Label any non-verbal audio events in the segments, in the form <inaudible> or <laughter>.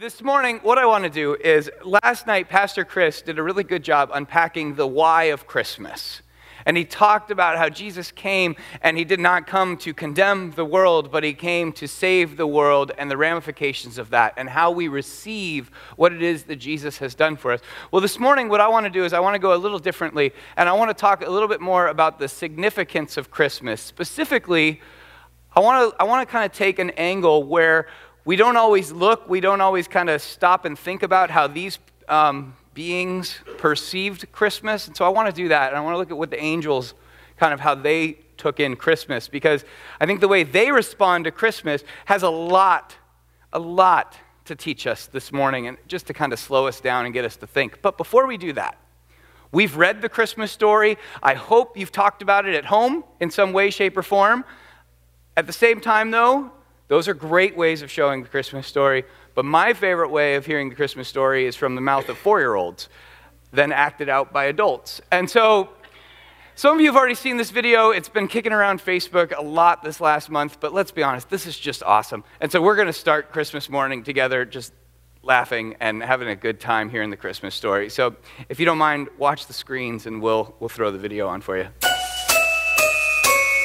This morning, what I want to do is last night, Pastor Chris did a really good job unpacking the why of Christmas. And he talked about how Jesus came and he did not come to condemn the world, but he came to save the world and the ramifications of that and how we receive what it is that Jesus has done for us. Well, this morning, what I want to do is I want to go a little differently and I want to talk a little bit more about the significance of Christmas. Specifically, I want to, I want to kind of take an angle where we don't always look, we don't always kind of stop and think about how these um, beings perceived Christmas. And so I want to do that. And I want to look at what the angels, kind of how they took in Christmas. Because I think the way they respond to Christmas has a lot, a lot to teach us this morning, and just to kind of slow us down and get us to think. But before we do that, we've read the Christmas story. I hope you've talked about it at home in some way, shape, or form. At the same time, though, those are great ways of showing the Christmas story. But my favorite way of hearing the Christmas story is from the mouth of four year olds, then acted out by adults. And so, some of you have already seen this video. It's been kicking around Facebook a lot this last month, but let's be honest, this is just awesome. And so, we're going to start Christmas morning together, just laughing and having a good time hearing the Christmas story. So, if you don't mind, watch the screens and we'll, we'll throw the video on for you.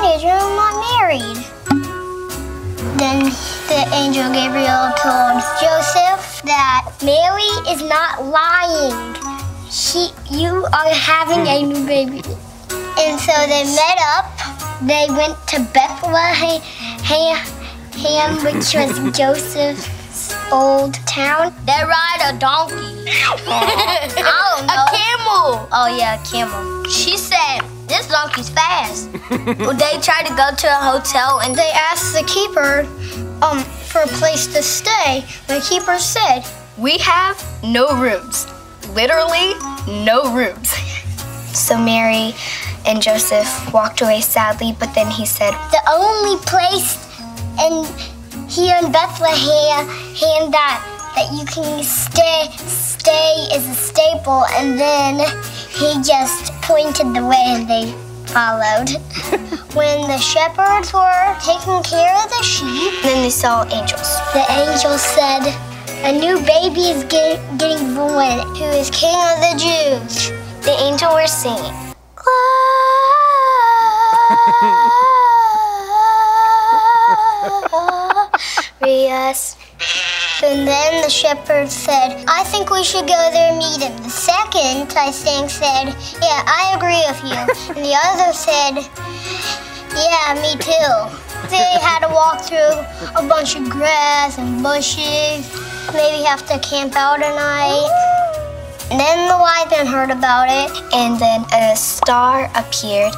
teenager. I'm not married. Then the angel Gabriel told Joseph that Mary is not lying. She, you are having a new baby. And so they met up. They went to Bethlehem, which was <laughs> Joseph's old town. They ride a donkey. <laughs> I don't know. A camel. Oh yeah, a camel. She said, this donkey's fast. <laughs> well, they tried to go to a hotel and They asked the keeper um, for a place to stay. The keeper said, We have no rooms. Literally, no rooms. <laughs> So Mary and Joseph walked away sadly, but then he said, The only place in here in Bethlehem and that that you can stay stay is a staple and then he just pointed the way and they followed. <laughs> when the shepherds were taking care of the sheep, then they saw angels. The angels said, A new baby is get, getting born who is King of the Jews. The angel were singing. <laughs> Glorious. <laughs> And then the shepherd said, I think we should go there and meet him. The second, I think, said, Yeah, I agree with you. <laughs> and the other said, Yeah, me too. They had to walk through a bunch of grass and bushes, maybe have to camp out a night. And then the wise men heard about it. And then a star appeared.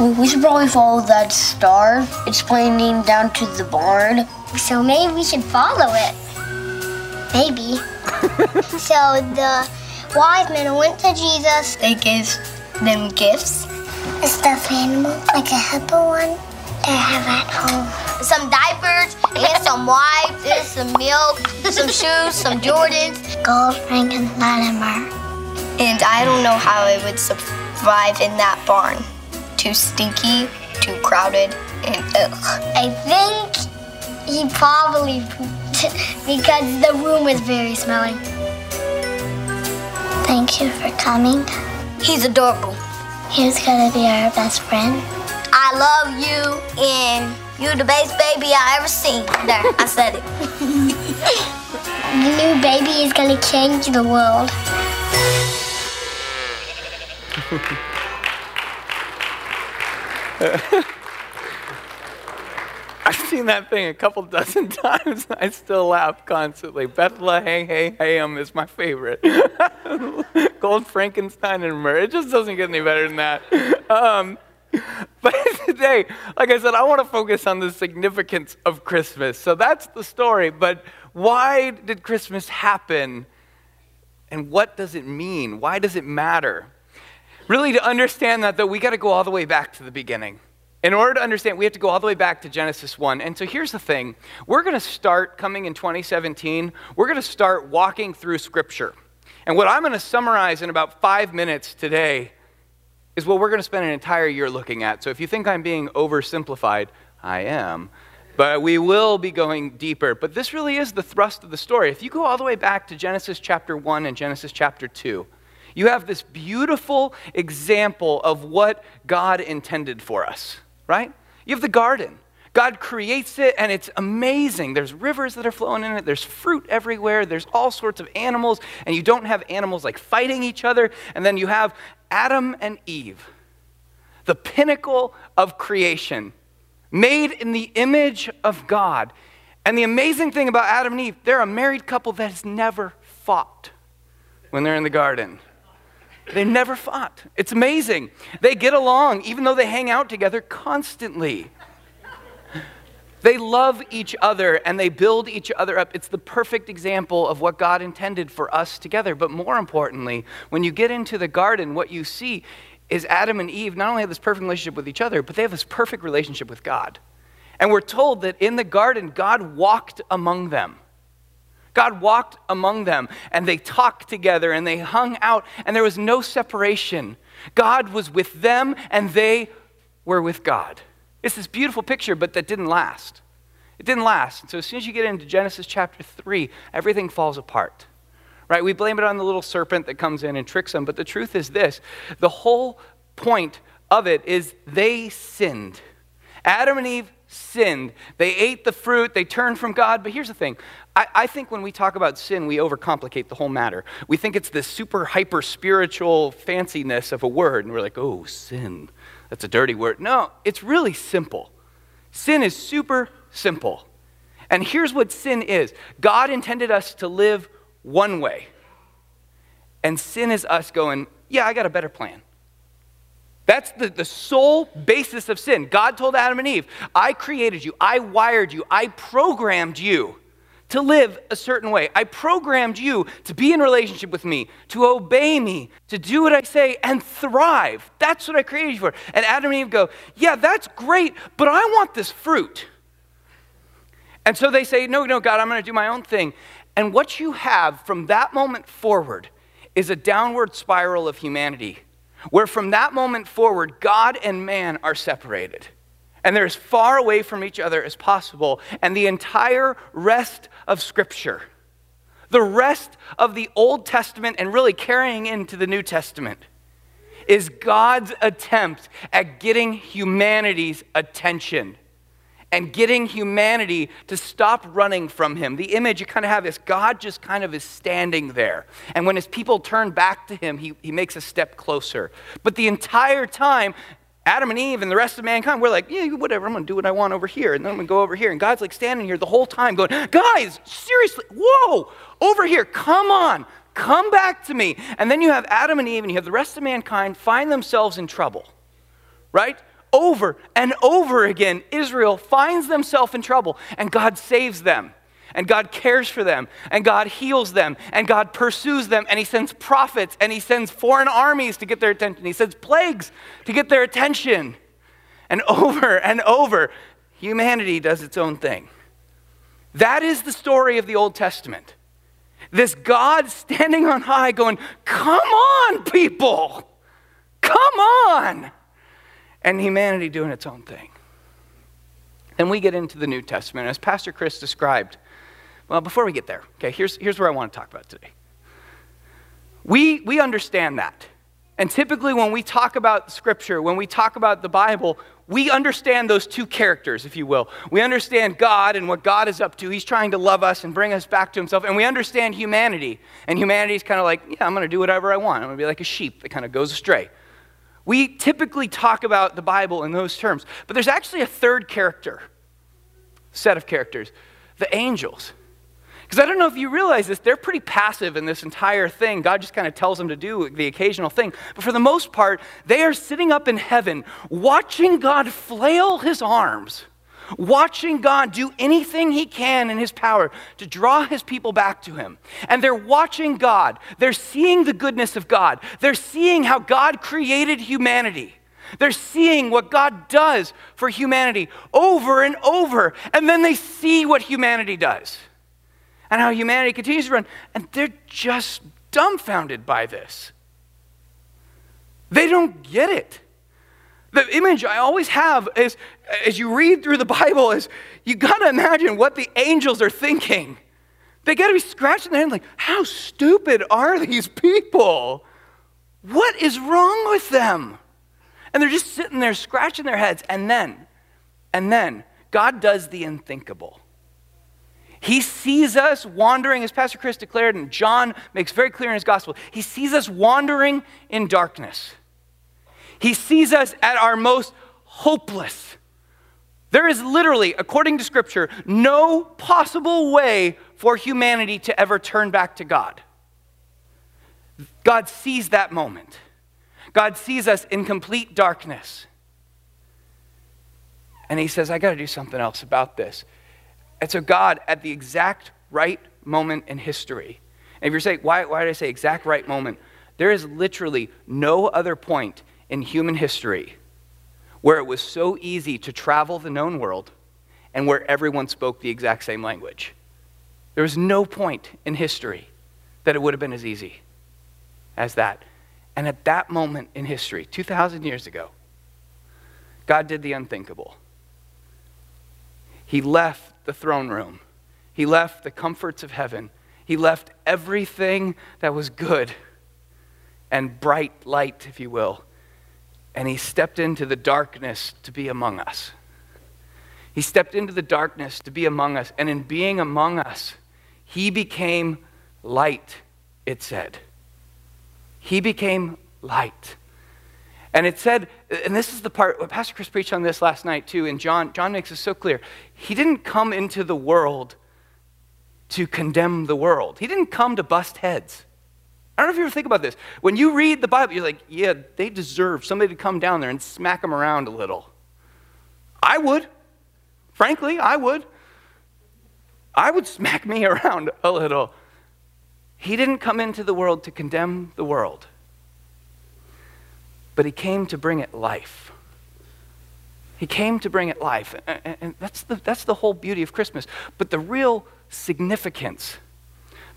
We should probably follow that star. It's pointing down to the barn. So maybe we should follow it. Maybe. <laughs> so the wise men went to Jesus. They gave them gifts. A stuffed animal, like a hippo one, to have at home. Some diapers, and some wipes, and some milk, some shoes, some Jordans. Gold, frankincense, and myrrh. And I don't know how I would survive in that barn. Too stinky, too crowded, and ugh. I think he probably pooped because the room was very smelly. Thank you for coming. He's adorable. He's gonna be our best friend. I love you, and you're the best baby I ever seen. There, I said it. the new baby is gonna change the world. <laughs> <laughs> I've seen that thing a couple dozen <laughs> times. And I still laugh constantly. Bethlehem, hey, ham is my favorite. <laughs> Gold, Frankenstein, and myrrh. It just doesn't get any better than that. Um, but today, like I said, I want to focus on the significance of Christmas. So that's the story. But why did Christmas happen And what does it mean? Why does it matter? Really, to understand that, though, we got to go all the way back to the beginning. In order to understand, we have to go all the way back to Genesis 1. And so here's the thing we're going to start coming in 2017, we're going to start walking through Scripture. And what I'm going to summarize in about five minutes today is what we're going to spend an entire year looking at. So if you think I'm being oversimplified, I am. But we will be going deeper. But this really is the thrust of the story. If you go all the way back to Genesis chapter 1 and Genesis chapter 2, you have this beautiful example of what God intended for us, right? You have the garden. God creates it and it's amazing. There's rivers that are flowing in it, there's fruit everywhere, there's all sorts of animals, and you don't have animals like fighting each other. And then you have Adam and Eve, the pinnacle of creation, made in the image of God. And the amazing thing about Adam and Eve, they're a married couple that has never fought when they're in the garden. They never fought. It's amazing. They get along, even though they hang out together constantly. They love each other and they build each other up. It's the perfect example of what God intended for us together. But more importantly, when you get into the garden, what you see is Adam and Eve not only have this perfect relationship with each other, but they have this perfect relationship with God. And we're told that in the garden, God walked among them. God walked among them and they talked together and they hung out and there was no separation. God was with them and they were with God. It's this beautiful picture, but that didn't last. It didn't last. And so as soon as you get into Genesis chapter 3, everything falls apart. Right? We blame it on the little serpent that comes in and tricks them, but the truth is this the whole point of it is they sinned. Adam and Eve sinned. They ate the fruit, they turned from God. But here's the thing I, I, think when we talk about sin, we overcomplicate the whole matter. We think it's this super hyper spiritual fanciness of a word, and we're like, oh, sin. That's a dirty word. No, it's really simple. Sin is super simple. And here's what sin is God intended us to live one way. And sin is us going, yeah, I got a better plan. That's the, the sole basis of sin. God told Adam and Eve, I created you, I wired you, I programmed you to live a certain way. I programmed you to be in relationship with me, to obey me, to do what I say, and thrive. That's what I created you for. And Adam and Eve go, Yeah, that's great, but I want this fruit. And so they say, No, no, God, I'm going to do my own thing. And what you have from that moment forward is a downward spiral of humanity, where from that moment forward, God and man are separated and they're as far away from each other as possible. And the entire rest of Scripture, the rest of the Old Testament, and really carrying into the New Testament, is God's attempt at getting humanity's attention and getting humanity to stop running from him. The image you kind of have is God just kind of is standing there. And when his people turn back to him, he, he makes a step closer. But the entire time, Adam and Eve and the rest of mankind, we're like, yeah, whatever, I'm to do what I want over here. And then I'm to go over here. And God's like standing here the whole time going, guys, seriously, whoa, over here, come on, come back to me. And then you have Adam and Eve and you have the rest of mankind find themselves in trouble, right? Over and over again, Israel finds themselves in trouble and God saves them and God cares for them, and God heals them, and God pursues them, and He sends prophets, and He sends foreign armies to get their attention. He sends plagues to get their attention. And <laughs> over and over, humanity does its own thing. That is the story of the Old Testament. This God standing on high going, Come on, people! Come on! And humanity doing its own thing. Then we get into the New Testament. As Pastor Chris described, well, before we get there, okay, here's, here's where I want to talk about today. We, we understand that. And typically, when we talk about Scripture, when we talk about the Bible, we understand those two characters, if you will. We understand God and what God is up to. He's trying to love us and bring us back to Himself. And we understand humanity. And humanity is kind of like, yeah, I'm going to do whatever I want. I'm going to be like a sheep that kind of goes astray. We typically talk about the Bible in those terms. But there's actually a third character, set of characters the angels. Because I don't know if you realize this, they're pretty passive in this entire thing. God just kind of tells them to do the occasional thing. But for the most part, they are sitting up in heaven watching God flail his arms watching God do anything he can in his power to draw his people back to him. And they're watching God. They're seeing the goodness of God. They're seeing how God created humanity. They're seeing what God does for humanity over and over. And then they see what humanity does and how humanity continues to run. And they're just dumbfounded by this. They don't get it. The image I always have is, as you read through the Bible, is you got to imagine what the angels are thinking. They got to be scratching their head like, how stupid are these people? What is wrong with them? And they're just sitting there scratching their heads. And then, and then, God does the unthinkable. He sees us wandering, as Pastor Chris declared, and John makes very clear in his gospel. He sees us wandering in darkness. He sees us at our most hopeless. There is literally, according to Scripture, no possible way for humanity to ever turn back to God. God sees that moment. God sees us in complete darkness. And He says, I got to do something else about this. And so, God, at the exact right moment in history, and if you're saying, why, why did I say exact right moment? There is literally no other point in human history where it was so easy to travel the known world and where everyone spoke the exact same language. There was no point in history that it would have been as easy as that. And at that moment in history, 2,000 years ago, God did the unthinkable. He left the throne room, He left the comforts of heaven, He left everything that was good and bright light, if you will, and he stepped into the darkness to be among us. He stepped into the darkness to be among us, and in being among us, he became light, it said. He became light. And it said, and this is the part, Pastor Chris preached on this last night too, and John, John makes it so clear. He didn't come into the world to condemn the world, he didn't come to bust heads. I don't know if you ever think about this. When you read the Bible, you're like, yeah, they deserve somebody to come down there and smack them around a little. I would. Frankly, I would. I would smack me <laughs> around a little. He didn't come into the world to condemn the world, but he came to bring it life. He came to bring it life. And that's the, that's the whole beauty of Christmas. But the real significance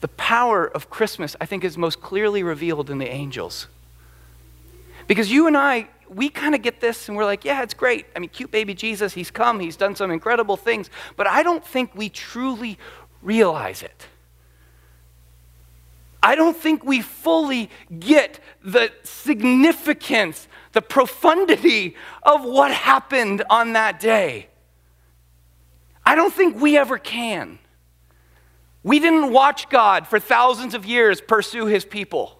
the power of Christmas, I think, is most clearly revealed in the angels. Because you and I, we kind of get this and we're like, yeah, it's great. I mean, cute baby Jesus, he's come, he's done some incredible things, but I don't think we truly realize it. I don't think we fully get the significance, the profundity of what happened on that day. I don't think we ever can. We didn't watch God for thousands of years pursue his people.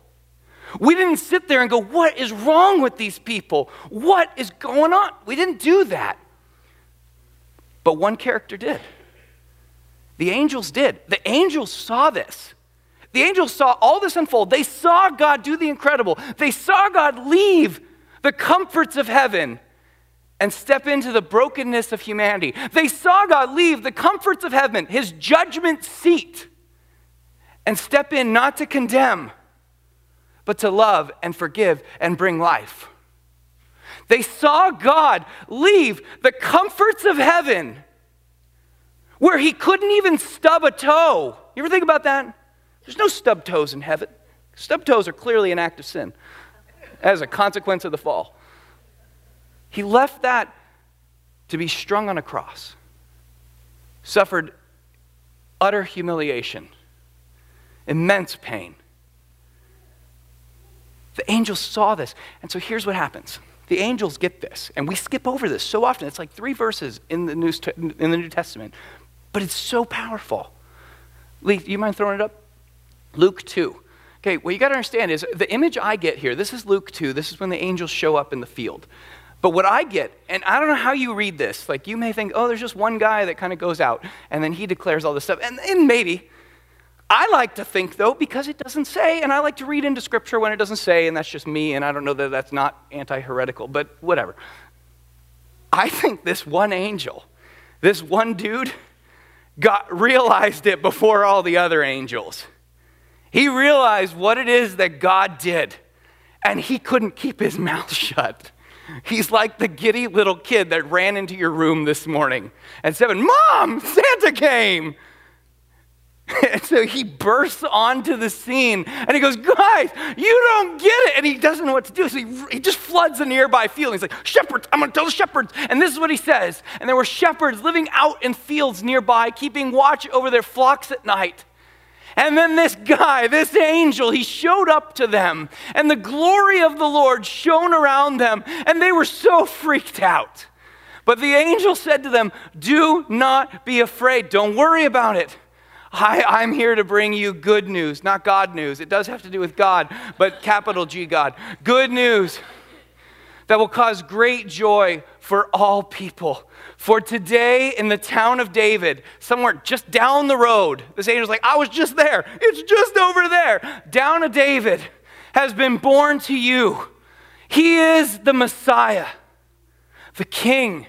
We didn't sit there and go, What is wrong with these people? What is going on? We didn't do that. But one character did. The angels did. The angels saw this. The angels saw all this unfold. They saw God do the incredible. They saw God leave the comforts of heaven and step into the brokenness of humanity. They saw God leave the comforts of heaven, his judgment seat, and step in not to condemn, but to love and forgive and bring life. They saw God leave the comforts of heaven where he couldn't even stub a toe. You ever think about that? There's no stub toes in heaven. Stub toes are clearly an act of sin as a consequence of the fall. He left that to be strung on a cross, suffered utter humiliation, immense pain. The angels saw this. And so here's what happens. The angels get this, and we skip over this so often. It's like three verses in the New, in the New Testament, but it's so powerful. Lee, do you mind throwing it up? Luke 2. Okay, what you got to understand is the image I get here, this is Luke 2. This is when the angels show up in the field. But what I get, and I don't know how you read this, like you may think, oh, there's just one guy that kind of goes out and then he declares all this stuff. And, and maybe. I like to think, though, because it doesn't say, and I like to read into scripture when it doesn't say, and that's just me, and I don't know that that's not anti heretical, but whatever. I think this one angel, this one dude got realized it before all the other angels. He realized what it is that God did, and he couldn't keep his <laughs> mouth shut. He's like the giddy little kid that ran into your room this morning and said, Mom, Santa came. <laughs> And so he bursts onto the scene and he goes, Guys, you don't get it. And he doesn't know what to do. So he, he just floods a nearby field. He's like, Shepherds, I'm going to tell the shepherds. And this is what he says. And there were shepherds living out in fields nearby, keeping watch over their flocks at night. And then this guy, this angel, he showed up to them, and the glory of the Lord shone around them, and they were so freaked out. But the angel said to them, Do not be afraid. Don't worry about it. I, am here to bring you good news, not God news. It does have to do with God, but capital G God. Good news that will cause great joy for all people. For today in the town of David, somewhere just down the road, this angel's like, I was just there. It's just over there. Down to David has been born to you. He is the Messiah, the King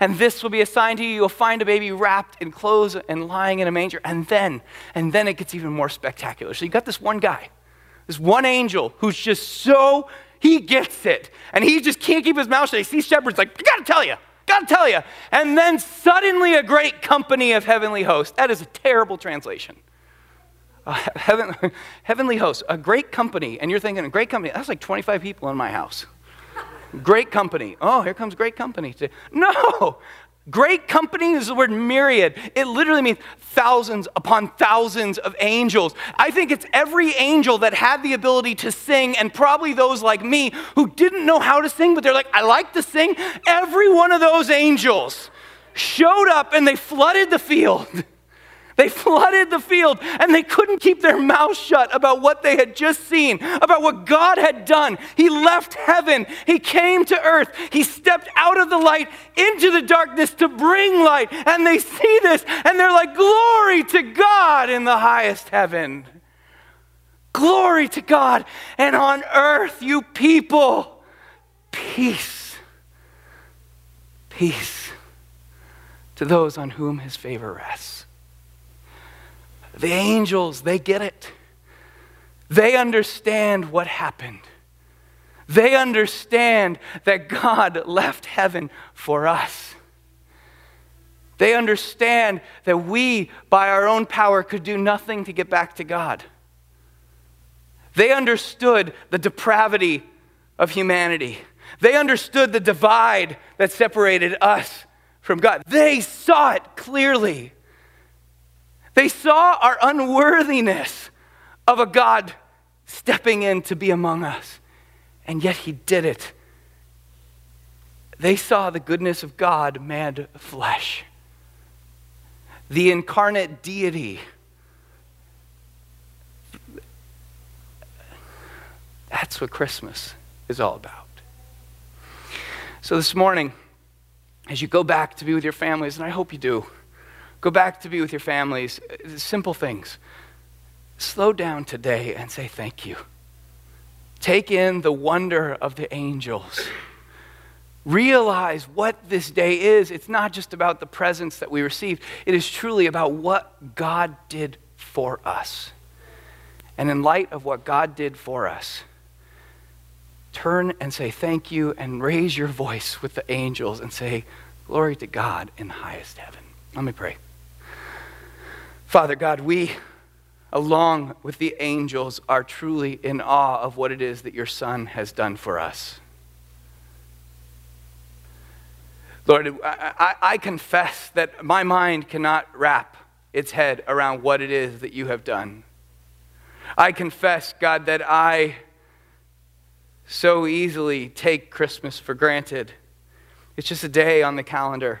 and this will be a sign to you. You'll find a baby wrapped in clothes and lying in a manger. And then, and then it gets even more spectacular. So you got this one guy, this one angel who's just so, he gets it. And he just can't keep his mouth shut. He sees shepherds like, I gotta tell you, gotta tell you. And then suddenly a great company of heavenly hosts. That is a terrible translation. Uh, <laughs> heaven, <laughs> heavenly hosts, a great company. And you're thinking, a great company, that's like 25 people in my house. <laughs> Great company. Oh, here comes great company. No, Great company is the word myriad. It literally means thousands upon thousands of angels. I think it's every angel that had the ability to sing, and probably those like me who didn't know how to sing, but they're like, I like to sing. Every one of those angels showed up and they flooded the field. <laughs> They <laughs> flooded the field and they couldn't keep their mouth shut about what they had just seen, about what God had done. He left heaven, He came to earth, He stepped out of the light into the darkness to bring light. And they see this and they're like, Glory to God in the highest heaven. Glory to God. And on earth, you people, peace. Peace to those on whom His favor rests. The angels, they get it. They understand what happened. They understand that God left heaven for us. They understand that we, by our own power, could do nothing to get back to God. They understood the depravity of humanity. They understood the divide that separated us from God. They saw it clearly. They saw our unworthiness of a God stepping in to be among us, and yet He did it. They saw the goodness of God made flesh, the incarnate deity. That's what Christmas is all about. So, this morning, as you go back to be with your families, and I hope you do, Go back to be with your families. Simple things. Slow down today and say thank you. Take in the wonder of the angels. Realize what this day is. It's not just about the presents that we received, it is truly about what God did for us. And in light of what God did for us, turn and say thank you and raise your voice with the angels and say, Glory to God in the highest heaven. Let me pray. Father God, we, along with the angels, are truly in awe of what it is that your Son has done for us. Lord, I, I, confess that my mind cannot wrap its head around what it is that you have done. I confess, God, that I so easily take Christmas for granted. It's just a day on the calendar.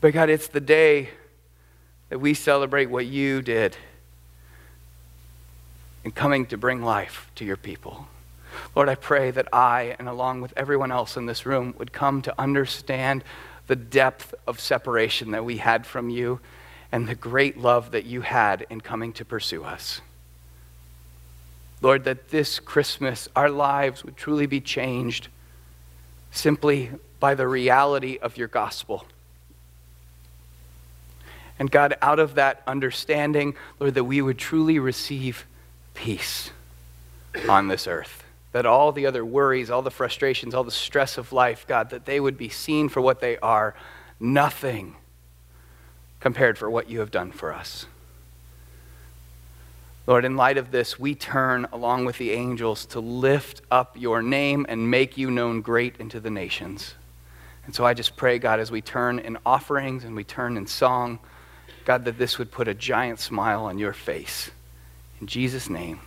But God, it's the day that we celebrate what you did in coming to bring life to your people. Lord, I pray that I, and along with everyone else in this room, would come to understand the depth of separation that we had from you and the great love that you had in coming to pursue us. Lord, that this Christmas our lives would truly be changed simply by the reality of your gospel. And God, out of that understanding, Lord, that we would truly receive peace on this earth. That all the other worries, all the frustrations, all the stress of life, God, that they would be seen for what they are nothing compared for what you have done for us. Lord, in light of this, we turn along with the angels to lift up your name and make you known great into the nations. And so I just pray, God, as we turn in offerings and we turn in song, God, that this would put a giant smile on your face. In Jesus' name,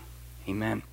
amen.